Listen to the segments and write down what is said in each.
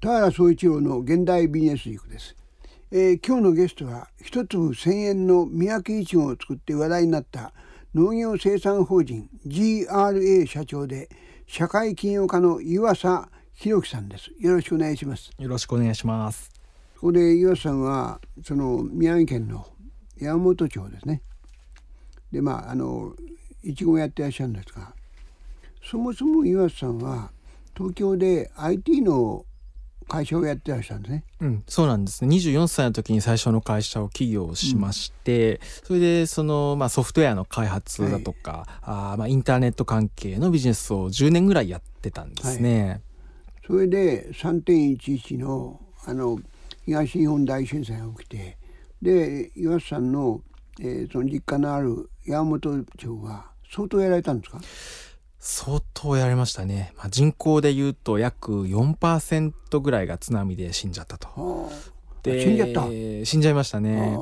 田原総一郎の現代ビジネス塾です、えー、今日のゲストは一粒千円の三宅いちごを作って話題になった農業生産法人 GRA 社長で社会起業家の岩佐弘樹さんです。よろしくお願いします。よろしくお願いします。ここで岩佐さんはその宮城県の山本町ですね。でまああのいちごやってらっしゃるんですがそもそも岩佐さんは東京で IT の会社をやってらっしゃるんですね。うん、そうなんですね。24歳の時に最初の会社を起業しまして、うん、それでそのまあソフトウェアの開発だとか、はい、あまあインターネット関係のビジネスを10年ぐらいやってたんですね。はい、それで3.11のあの東日本大震災が起きて、で岩瀬さんの、えー、その実家のある山本町は相当やられたんですか？相当やりましたね、まあ、人口でいうと約4%ぐらいが津波で死んじゃったと。で死んじゃった死んじゃいましたね。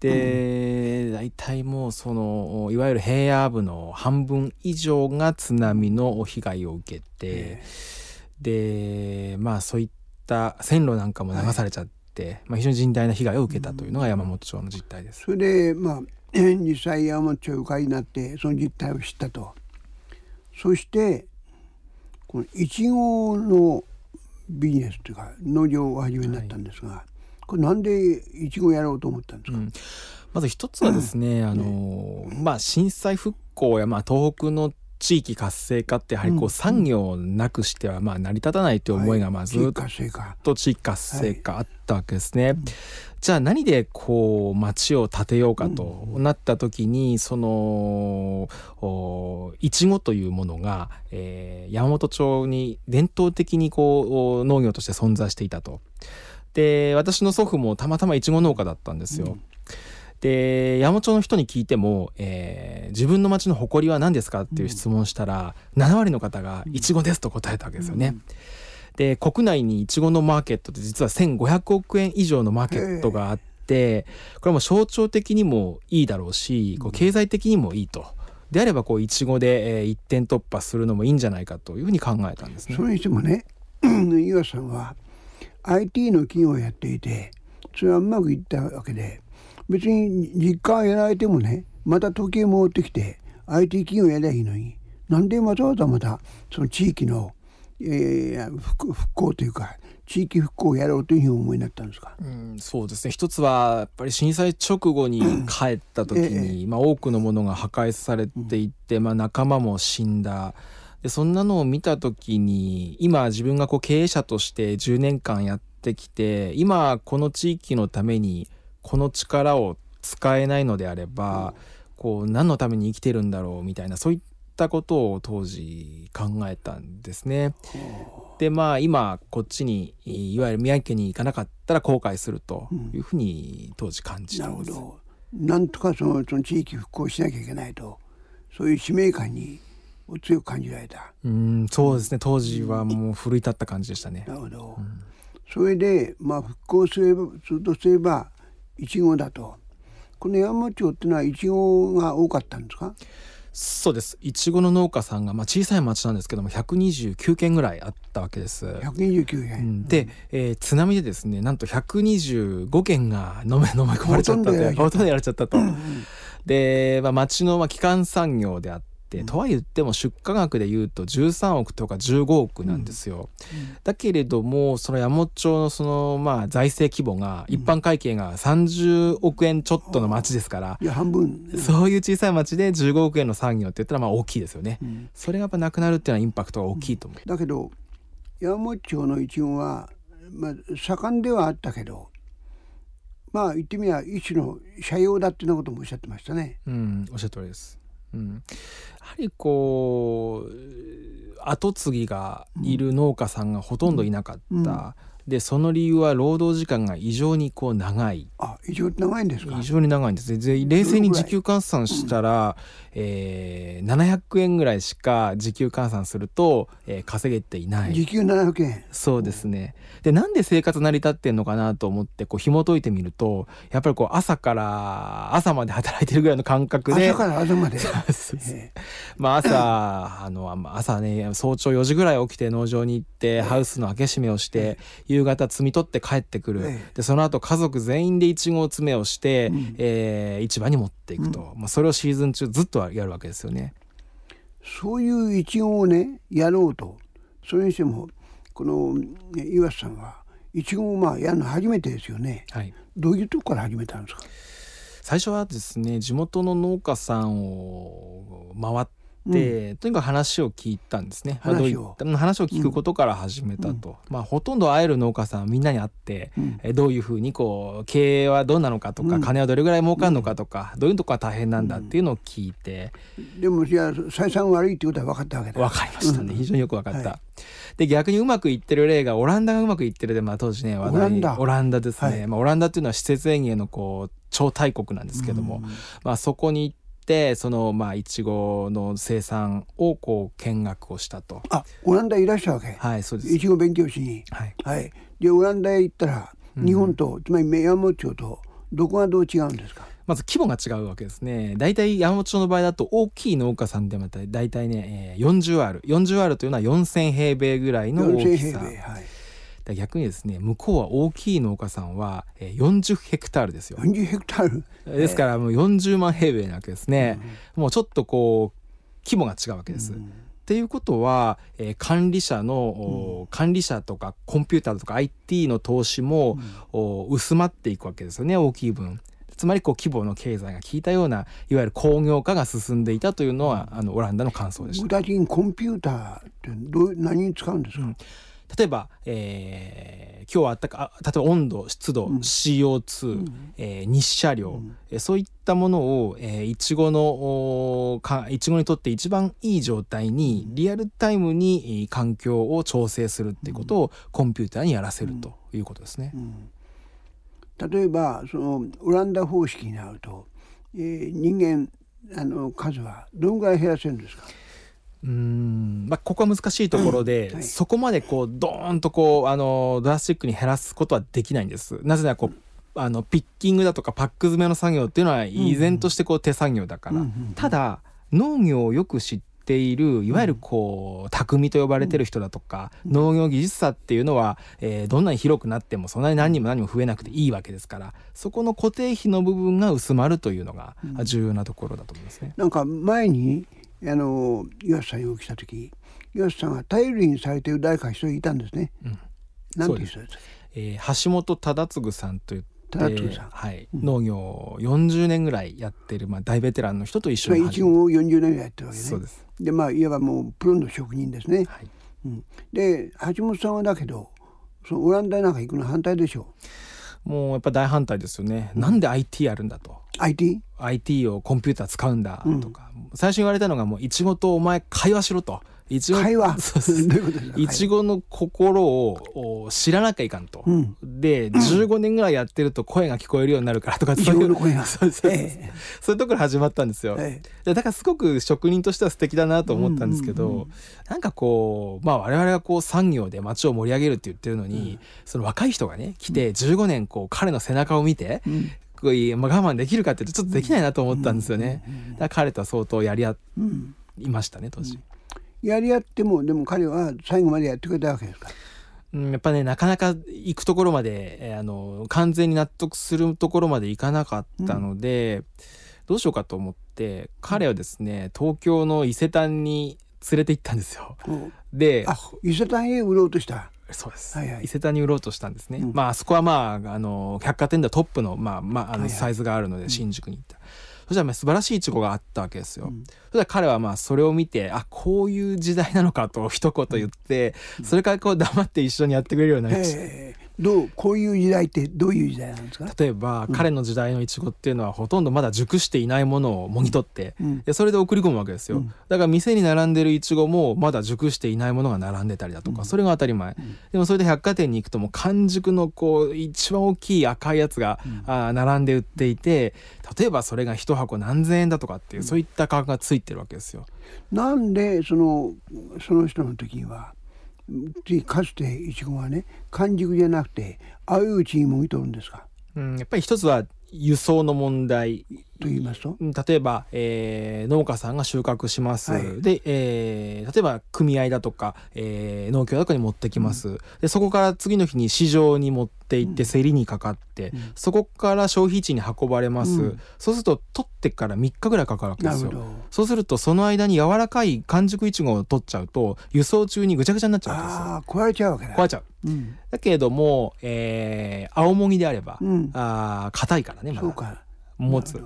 で、うん、大体もうそのいわゆる平野部の半分以上が津波の被害を受けて、でまあそういった線路なんかも流されちゃって、はい、まあ、非常に甚大な被害を受けたというのが山本町の実態です。それでまあ 実際山本町会になってその実態を知ったと。そしてこのいちごのビジネスというか農業を始めになったんですが、はい、これなんでいちごやろうと思ったんですか、うん、まず一つはですね、うん、あのまあ震災復興やまあ東北の地域活性化ってやはりこう産業なくしてはまあ成り立たないという思いがまあずっと地域活性化。あったわけですね。じゃあ何でこう町を建てようかとなった時にそのいちごというものが、えー、山本町に伝統的にこう農業として存在していたと。で私の祖父もたまたまいちご農家だったんですよ。うんで山本町の人に聞いても、えー、自分の町の誇りは何ですかっていう質問をしたら、うん、7割の方がいちごですと答えたわけですよね。うん、で国内にいちごのマーケットって実は1500億円以上のマーケットがあって、これも象徴的にもいいだろうしこう経済的にもいいと。であればこういちごで、えー、一点突破するのもいいんじゃないかというふうに考えたんですね。それにしてもね 岩さんは IT の企業をやっていてそれはうまくいったわけで別に実家やられてもねまた時計戻ってきて IT 企業やりゃいいのになんでわざわざまたその地域の、えー、復興というか地域復興をやろうというふうに思いになったんですか、うん、そうですね。一つはやっぱり震災直後に帰った時に、えまあ、多くのものが破壊されていって、まあ、仲間も死んだ。でそんなのを見た時に今自分がこう経営者として10年間やってきて今この地域のためにこの力を使えないのであれば、こう何のために生きてるんだろうみたいなそういったことを当時考えたんですね。でまあ今こっちにいわゆる宮城県に行かなかったら後悔するというふうに当時感じたんです。うん、なんとかそのその地域復興しなきゃいけないと。そういう使命感に強く感じられた。うんそうですね。当時はもう奮い立った感じでしたね。なるほど、うん、それでまあ復興すればするとすればいちごだと。この山町ってのはいちごが多かったんですか？そうです。いちごの農家さんが、まあ、小さい町なんですけども129軒ぐらいあったわけです。129軒、うん、で、えー、津波でですねなんと125軒が飲め飲め込まれちゃったとほとんどやられちゃった。と、で、まあ、町の、まあ、基幹産業であって、とは言っても出荷額でいうと13億とか15億なんですよ。だけれどもその山本町のそのまあ財政規模が一般会計が30億円ちょっとの町ですから、いや半分、そういう小さい町で15億円の産業って言ったらまあ大きいですよね。それがやっぱなくなるっていうのはインパクトが大きいと思う。だけど山本町の一応は、まあ、盛んではあったけどまあ言ってみれば一種の社用だっていうようなこともおっしゃってましたね。うん、おっしゃる通りです。うん、やはりこう跡継ぎがいる農家さんがほとんどいなかった、でその理由は労働時間が異常にこう長い。あ異常に長いんですか？異常に長いんです。で冷静に時給換算したら、うん、えー、700円ぐらいしか時給換算すると、えー、稼げていない。時給700円。そうですね。でなんで生活成り立ってんのかなと思ってこう紐解いてみるとやっぱりこう朝から朝まで働いてるぐらいの感覚で。朝から朝まで まあ朝あの朝ね早朝4時ぐらい起きて農場に行ってハウスの開け閉めをして夕方摘み取って帰ってくる、ええ、でその後家族全員でいちご詰めをして、うん、えー、市場に持っていくと、うん、まあ、それをシーズン中ずっとやるわけですよね。そういういちごをねやろうと。それにしてもこの岩瀬さんはいちごをまあやるの初めてですよね、はい、どういうとこから始めたんですか？最初はですね地元の農家さんを回っ、うん、とにかく話を聞いたんですね。話を。話を聞くことから始めたと、うん、まあ、ほとんど会える農家さんみんなに会って、うん、えどういうふうにこう経営はどうなのかとか、金はどれぐらい儲かるのかとか、どういうとこが大変なんだっていうのを聞いて、でもいや採算悪いってことは分かったわけだ。分かりましたね、非常によく分かった、はい、で逆にうまくいってる例がオランダがうまくいってるで、まあ、当時ね話題オランダですね、はい、まあ、オランダっていうのは施設園芸のこう超大国なんですけども、まあ、そこに行ってそのまあいちごの生産をこう見学をしたと。あオランダいらっしゃるわけ。はいそうです。いちご勉強しに。はい、はい、でオランダへ行ったら日本と、うん、つまり山本町とどこがどう違うんですか？まず規模が違うわけですね。大体山本町の場合だと大きい農家さんでまた大体ね、えー、40ある40あるというのは4000平米ぐらいの大きさ。はい逆にですね向こうは大きい農家さんは40ヘクタールですよ。40ヘクタール？ですからもう40万平米なわけですね。うん、もうちょっとこう規模が違うわけです。うんっていうことは、えー、管理者の、うん、管理者とかコンピューターとか IT の投資も、うん、薄まっていくわけですよね大きい分。つまりこう規模の経済が効いたようないわゆる工業化が進んでいたというのは、あのオランダの感想でした。具体的にコンピューターってどう何に使うんですか、うん例えば、えー、今日はあったか例えば温度湿度、うん、CO2、うん、えー、日射量、うん、そういったものを、えー、いちごのかいちごにとって一番いい状態にリアルタイムに環境を調整するっていうことをコンピューターにやらせるということですね。例えばそのオランダ方式になると、えー、人間あの数はどのぐらい減らせるんですか？うん。まあ、ここは難しいところで、うん。はい、そこまでこうドーンとこうあのドラスティックに減らすことはできないんです。なぜならこうあのピッキングだとかパック詰めの作業っていうのは依然としてこう手作業だから、うんうん、ただ農業をよく知っているいわゆるこう匠と呼ばれてる人だとか、うん、農業技術者っていうのは、えー、どんなに広くなってもそんなに何人も何も増えなくていいわけですからそこの固定費の部分が薄まるというのが重要なところだと思いますね。なんか前にあの岩瀬さんを来た時岩瀬さんは頼りにされている誰か一人いたんですね。うん、なんていう人ですか？えー、橋本忠次さんといってはい、うん、農業40年ぐらいやってる、まあ、大ベテランの人と一緒にいちごを40年ぐらいやってるわけね。そうですでまあいわばもうプロの職人ですね。はいうん、で橋本さんはだけどそのオランダなんか行くの反対でしょう？もうやっぱ大反対ですよね。うん、なんで IT やるんだと。IT? IT をコンピューター使うんだとか、最初言われたのがもういちごとお前会話しろと。いちご会話。いちごの心を知らなきゃいかんと、うん、で15年ぐらいやってると声が聞こえるようになるから とかそういうそう。そういうところ始まったんですよ、ええ、だからすごく職人としては素敵だなと思ったんですけど、うんうんうん、なんかこうまあ我々がこう産業で街を盛り上げるって言ってるのに、うん、その若い人がね来て15年こう彼の背中を見て、うんごい、まあ、我慢できるかっていうとちょっとできないなと思ったんですよね。だから彼とは相当やり合いましたね当時。やり合ってもでも彼は最後までやってくれたわけですか？うん、やっぱねなかなか行くところまで、えー、あの完全に納得するところまでいかなかったので、うん、どうしようかと思って彼はですね東京の伊勢丹に連れて行ったんですよ。で伊勢丹へ売ろうとした？そうです、はいはい、伊勢丹に売ろうとしたんですね、うん、まああそこはまああの百貨店ではトップの,、まあまあ、あのサイズがあるので新宿に行った、はいはい、そしたら素晴らしいイチゴがあったわけですよ、うん、そしたら彼はまあそれを見てあこういう時代なのかと一言言って、うん、それからこう黙って一緒にやってくれるようになりました。どうこういう時代ってどういう時代なんですか？例えば、うん、彼の時代のいちごっていうのはほとんどまだ熟していないものをもぎ取って、うん、でそれで送り込むわけですよ、うん、だから店に並んでるいちごもまだ熟していないものが並んでたりだとか、それが当たり前、でもそれで百貨店に行くともう完熟のこう一番大きい赤いやつが、あ並んで売っていて例えばそれが一箱何千円だとかっていう、そういった価格がついてるわけですよ。なんでそのその人の時にはかつていちごはね完熟じゃなくてあいうちにもぎ取るんですか、うん、やっぱり一つは輸送の問題。と言いますと例えば、えー、農家さんが収穫します、はい、で、えー、例えば組合だとか、えー、農協とかに持ってきます、うん、でそこから次の日に市場に持って行って競りにかかって、うん、そこから消費地に運ばれます、うん、そうすると取ってから3日ぐらいかかるわけですよ。そうするとその間に柔らかい完熟いちごを取っちゃうと輸送中にぐちゃぐちゃになっちゃうわけですよ。壊れちゃうわけだ。壊れちゃう、だけれども、えー、青もぎであれば、うん、あ硬いからねまだ。持つ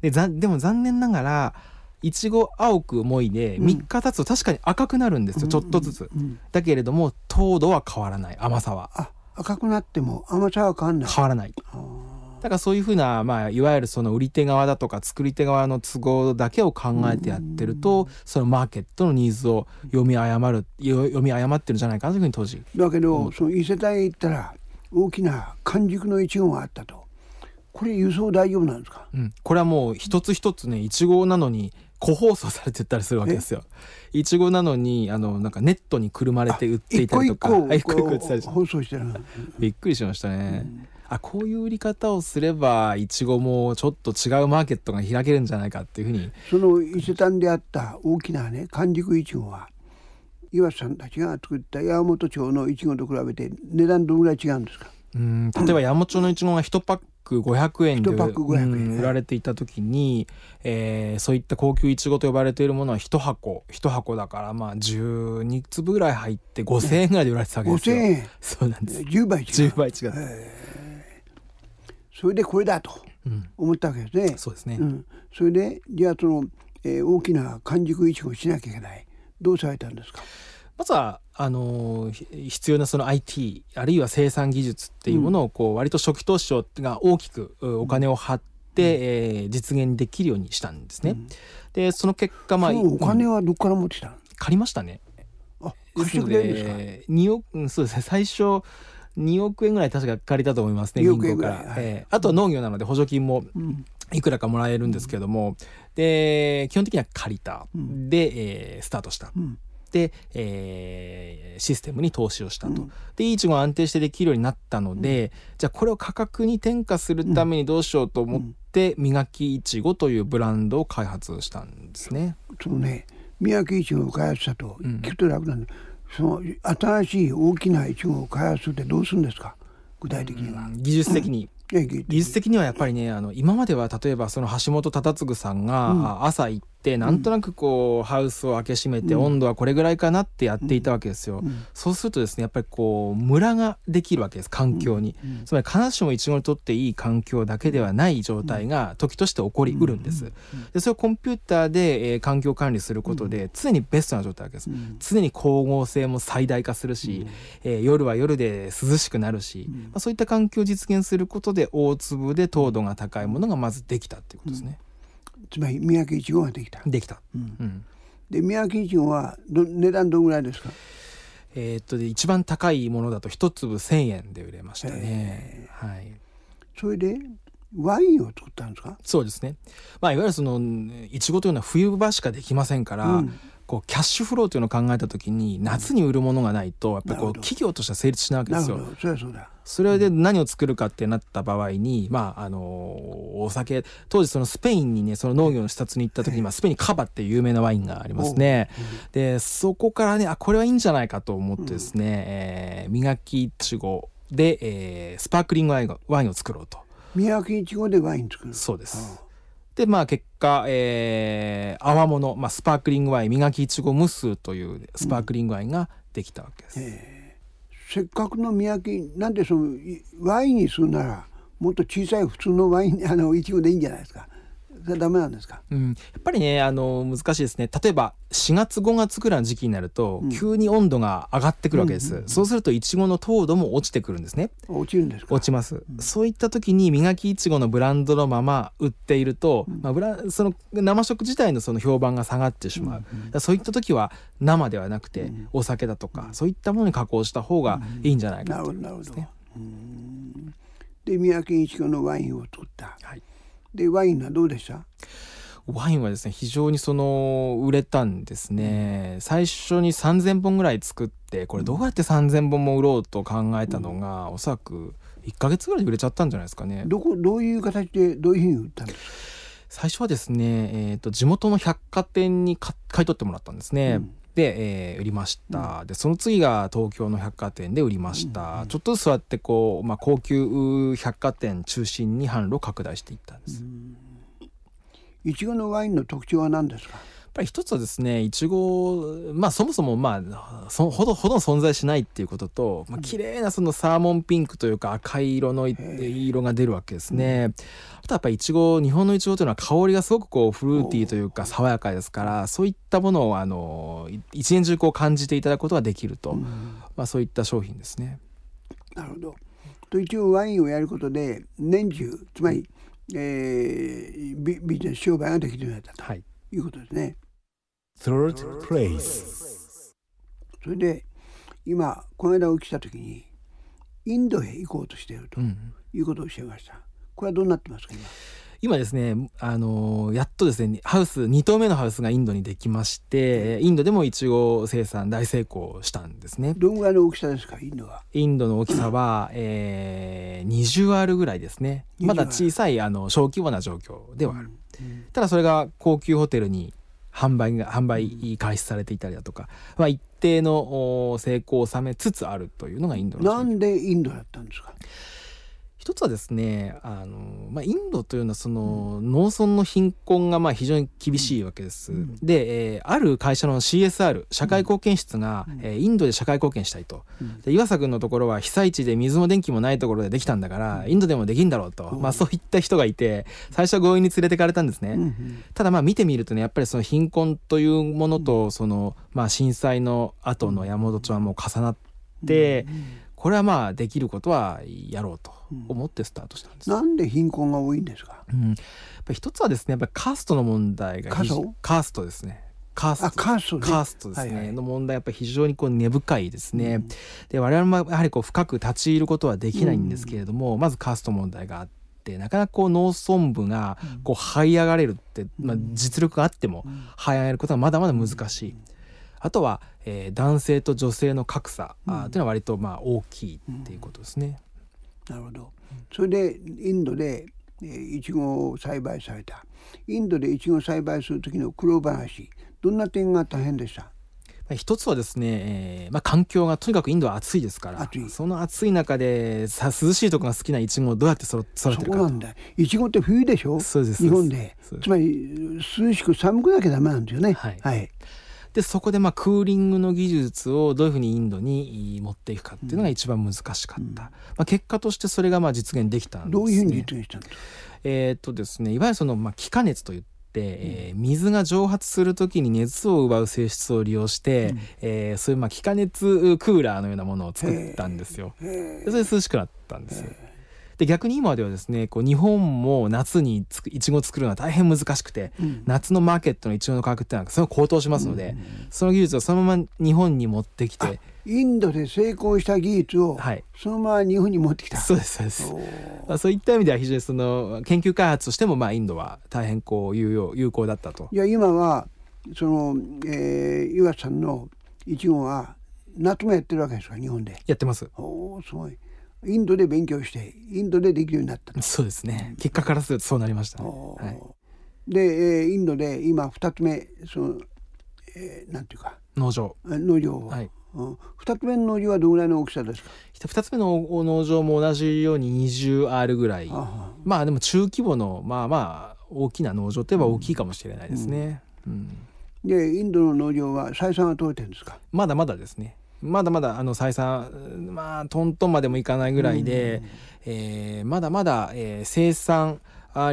でざでも残念ながらいちご青くもいで3日経つと確かに赤くなるんですよ、うん、ちょっとずつ、うん、だけれども糖度は変わらない甘さは。あ赤くなっても甘さは変わらない。変わらない。だからそういうふうな、まあ、いわゆるその売り手側だとか作り手側の都合だけを考えてやってると、そのマーケットのニーズを読み誤る読み誤ってるんじゃないかなというふうに当時。だけど、その伊勢丹へ行ったら大きな完熟のいちごがあったとこれ輸送大丈夫なんですか、うん、これはもう一つ一つねいちごなのに個包装されてたりするわけですよ。いちごなのにあのなんかネットにくるまれて売っていたりとか一個一個売ってたり。包装してるびっくりしましたね。うん、あこういう売り方をすればいちごもちょっと違うマーケットが開けるんじゃないかっていうふうに。その伊勢丹であった大きなね完熟いちごは岩瀬さんたちが作った山本町のいちごと比べて値段どのぐらい違うんですか？うん例えば山本町のいちごが1パック500円で売られていた時に、えー、そういった高級いちごと呼ばれているものは1箱1箱だからまあ12粒ぐらい入って5,000円ぐらいで売られてたわけですよ。円。そうなんです。10倍違う。10倍違う。それでこれだと思ったわけですね。うん、そうですね、うん、それでじゃあその、えー、大きな完熟いちごをしなきゃいけない。どうされたんですか？まずはあの必要なその IT あるいは生産技術っていうものをこう割と初期投資が大きくお金を張って、えー、実現できるようにしたんですね。でその結果まあお金はどこから持ってきたの、借りましたね。あ貸してですか？2億そうですね。最初2億円ぐらい確か借りたと思いますね銀行から、はい、えー、あとは農業なので補助金もいくらかもらえるんですけども、うん、で基本的には借りた、うん、で、えー、スタートした、うえー、システムに投資をしたと。うん、でいちごが安定してできるようになったので、うん、じゃあこれを価格に転嫁するためにどうしようと思って、うん、磨きいちごというブランドを開発したんですね。そうね磨きいちごを開発したと聞くと楽なんで、その新しい大きないちごを開発ってどうするんですか？具体的には。技術的に、技術的に。はやっぱりねあの今までは例えばその橋本忠次さんが朝行ってなんとなくこうハウスを開け閉めて温度はこれぐらいかなってやっていたわけですよ。そうするとですねやっぱりこうムラができるわけです環境に。つまり必ずしもイチゴにとっていい環境だけではない状態が時として起こりうるんです。でそれをコンピューターで、えー、環境管理することで常にベストな状態なわけです。常に光合成も最大化するし、えー、夜は夜で涼しくなるし、まあ、そういった環境を実現することで大粒で糖度が高いものがまずできたっていうことですね。つまり三宅いちごができた。できた、うん、で三宅いちごはど値段どのぐらいですか？えー、っとで一番高いものだと一粒千円で売れましたね、はい、それでワインを作ったんですか？そうですね、まあ、いわゆるそのいちごというのは冬場しかできませんから、うんこうキャッシュフローというのを考えた時に夏に売るものがないとやっぱりこう企業としては成立しないわけですよ。それで何を作るかってなった場合に、まああのお酒当時そのスペインにねその農業の視察に行った時に、まあ、スペインにカバっていう有名なワインがありますね。でそこからねあこれはいいんじゃないかと思ってですね、うん、えー、磨きいちごで、えー、スパークリングワインワインを作ろうと。磨きいちごでワイン作る。そうです。でまあ結果、えー、泡物、まあ、スパークリングワイン磨きいちご無数というスパークリングワインができたわけです。うん、せっかくの磨きなんでそのワインにするならもっと小さい普通のワインあのいちごでいいんじゃないですか。ダメなんですか、うん、やっぱりねあの難しいですね。例えば4月5月ぐらいの時期になると、うん、急に温度が上がってくるわけです、うんうんうん、そうするといちごの糖度も落ちてくるんですね。落ちるんです落ちます、うん、そういった時に磨きいちごのブランドのまま売っていると、まあ、ブラその生食自体のその評判が下がってしまう、うんうん、そういった時は生ではなくて、お酒だとか、そういったものに加工した方がいいんじゃないかということですね、で宮城いちごのワインを作った、はい、でワインはどうでした？ワインはですね非常にその売れたんですね。最初に3,000本ぐらい作ってこれどうやって3,000本も売ろうと考えたのが、おそらく1か月ぐらいで売れちゃったんじゃないですかね。どこどういう形でどういうふうに売ったんですか？最初はですね、えーと、地元の百貨店に買い取ってもらったんですね、うんで、えー、売りました、うん、でその次が東京の百貨店で売りました、うん、ちょっとずつそうやってこう、まあ、高級百貨店中心に販路を拡大していったんです。いちごのワインの特徴は何ですか？ぱり一つはですねいちごまあそもそもまあそほどほど存在しないっていうことと、まあ綺麗なそのサーモンピンクというか赤い色の色が出るわけですね。あとやっぱりいちご日本のいちごというのは香りがすごくこうフルーティーというか爽やかですからそういったものをあの一年中こう感じていただくことができると、まあそういった商品ですね。なるほど。と一応ワインをやることで年中つまり、えー、ビビジネス商売ができるようになったと、はい、いうことですね。Third place. それで今この間起きた時にインドへ行こうとしているということをおっしゃいました、これはどうなってますか今？今ですね、あのー、やっとですねハウス2棟目のハウスがインドにできましてインドでもいちご生産大成功したんですね。どんぐらいの大きさですかインドは？インドの大きさは、えー、20あるぐらいですね。まだ小さいあの小規模な状況ではある、うん。うん、ただそれが高級ホテルに販売が販売開始されていたりだとか、まあ、一定の成功を収めつつあるというのがインドのなんでインドやったんですか？一つはですねあの、まあ、インドというのはその、農村の貧困がまあ非常に厳しいわけです。うん、で、えー、ある会社の CSR 社会貢献室が、うん、えー、インドで社会貢献したいと、うん、で岩佐君のところは被災地で水も電気もないところでできたんだから、インドでもできんだろうと、まあ、そういった人がいて最初は強引に連れてかれたんですね。ただまあ見てみるとねやっぱりその貧困というものとその、まあ、震災の後の山本町はもう重なって。これはまあできることはやろうと思ってスタートしたんです。なんで貧困が多いんですか？うん、やっぱ一つはですね、やっぱりカーストの問題がカーストですね。カーストカースト、ね、カーストですね、はいはい、の問題やっぱり非常にこう根深いですね。うん、で我々もやはりこう深く立ち入ることはできないんですけれども、うん、まずカースト問題があって。なかなかこう農村部がこう這い上がれるって、まあ、実力があっても這い上がることはまだまだ難しい。あとは、えー、男性と女性の格差、うん、あというのは割とまあ大きいっていうことですね。うん、なるほど。それでインドでいちごを栽培された。インドでいちご栽培する時の苦労話どんな点が大変でした？一つはですね、えーまあ、環境がとにかくインドは暑いですからその暑い中でさ涼しいところが好きなイチゴをどうやって育てるかそうなんだ。イチゴって冬でしょ？そうです日本で。つまり涼しく寒くなきゃダメなんですよね。はい、はいでそこでまあクーリングの技術をどういうふうにインドに持っていくかっていうのが一番難しかった、うん、まあ、結果としてそれがまあ実現できたんです、ね、どういうふうに実現したんですかえー、っとですねいわゆるそのまあ気化熱といってえー、水が蒸発する時に熱を奪う性質を利用して、うん、えー、そういうまあ気化熱クーラーのようなものを作ったんですよ。それで涼しくなったんです。よ。で逆に今ではですねこう日本も夏にいちご作るのは大変難しくて、うん、夏のマーケットのいちごの価格ってのはその高騰しますので、うん。その技術をそのまま日本に持ってきて。インドで成功した技術をそのまま日本に持ってきた、はい、そうですそうです。まあ、そういった意味では非常にその研究開発としてもまあインドは大変こう有用有効だったと。いや今はその、えー、岩さんのいちごは夏もやってるわけですか日本で。やってます。おおすごいインドで勉強してインドでできるようになったそうですね。結果からするとそうなりました、ね、はい、で、えー、インドで今2つ目その、えー、なんていうか。農場。農場を、はい。うん、2つ目の農場はどのぐらいの大きさですか？2つ目の農場も同じように 20R ぐらい。まあでも中規模のまあまあ大きな農場といえば大きいかもしれないですね、うん、うん、でインドの農場は採算は取れてるんですか？まだまだですねまだまだあの採算まあトントンまでもいかないぐらいで、えー、まだまだ、えー、生産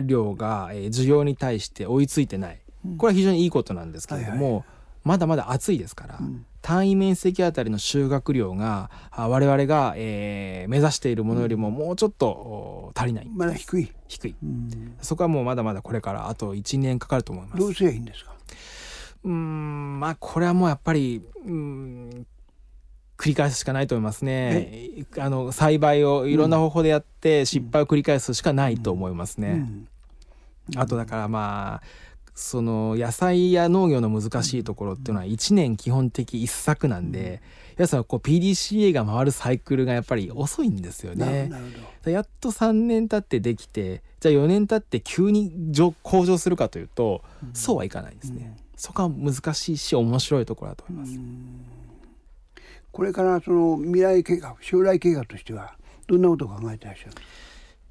量が、えー、需要に対して追いついてない。これは非常にいいことなんですけれども、はいはい、まだまだ暑いですから、うん、単位面積あたりの収穫量が我々が、えー、目指しているものよりももうちょっと足りない、まだ低い。低い、うん、そこはもうまだまだこれからあと1年かかると思います。どうすればいいんですか？うんまあこれはもうやっぱりうん繰り返すしかないと思いますね。あの栽培をいろんな方法でやって失敗を繰り返すしかないと思いますね。あとだからまあその野菜や農業の難しいところっていうのは1年基本的一作なんで、やつはこう PDCA が回るサイクルがやっぱり遅いんですよね。やっと3年経ってできてじゃあ4年経って急に向上するかというと、そうはいかないですね。そこは難しいし面白いところだと思います。これからその未来計画将来計画としてはどんなことを考えてらっしゃるんですか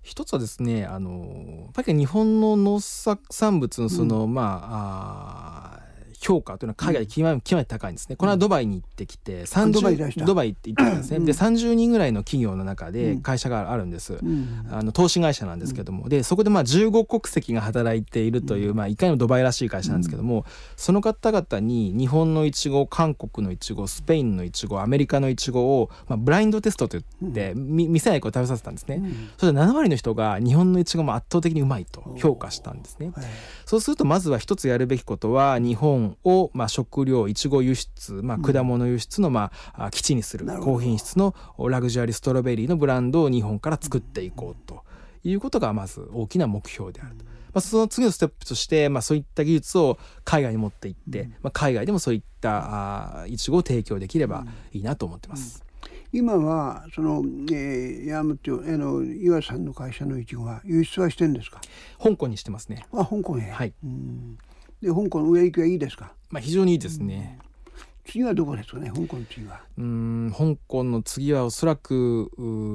一つはですねあのやっぱり日本の農産物のその、うん、まああ評価というのは海外で極め極めて高いんですね。この間ドバイに行ってきて、30ドバイドバイって行ったんですね。で30人ぐらいの企業の中で会社があるんです。あの投資会社なんですけども、でそこでまあ15国籍が働いているという、まあいかにもドバイらしい会社なんですけども、その方々に日本のいちご、韓国のいちご、スペインのいちご、アメリカのいちごをまあブラインドテストと言って、見せない子を食べさせたんですね。それで7割の人が日本のいちごも圧倒的にうまいと評価したんですね。そうするとまずは一つやるべきことは日本をまあ食料いちご輸出、まあ、果物輸出のまあ基地にする高品質のラグジュアリーストロベリーのブランドを日本から作っていこうということがまず大きな目標であると。まあ、その次のステップとして、まあ、そういった技術を海外に持っていって、まあ、海外でもそういったいちごを提供できればいいなと思ってます。今はその、えー、ヤムっていうあの岩さんの会社のいちごは輸出はしてんですか？香港にしてますね。あ香港へ。はいで香港の上行きはいいですか？まあ非常にいいですね、次はどこですかね？香港の次は。うん香港の次はおそらく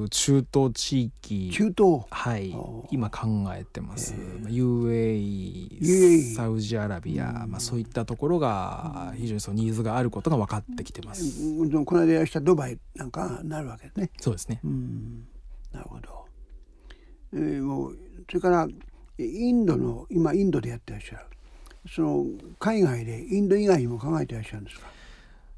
中東地域。中東？はい。今考えてます、UAE サウジアラビア、まあ、そういったところが非常にそのニーズがあることが分かってきてます、うん、この間やしたドバイなんかなるわけですね。そうですね。うん。なるほど、えー、もうそれからインドの今インドでやってらっしゃるその海外でインド以外にも考えてらっしゃるんですか？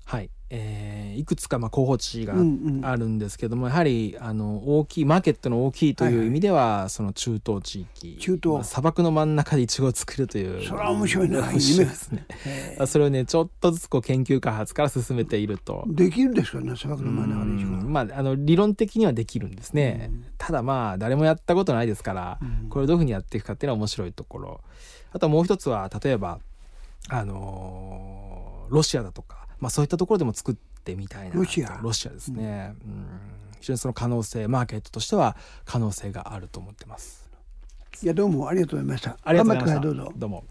はい、えー、いくつかまあ候補地があるんですけども、うん。うん、やはりあの大きいマーケットの大きいという意味では、はいはい、その中東地域中東、まあ、砂漠の真ん中でイチゴを作るというそれは面白いな。面白いですね。それをねちょっとずつこう研究開発から進めていると。できるんですかね？砂漠の真ん中でイチゴ。まああの理論的にはできるんですね、うん、ただまあ誰もやったことないですから、うん、これをどういうふうにやっていくかっていうのは面白いところあともう一つは例えばあのー、ロシアだとかまあ、そういったところでも作ってみたいなロシア？ロシアですね、うん、非常にその可能性マーケットとしては可能性があると思ってます。いやどうもありがとうございました。ありがとうございました。どうぞ。どうも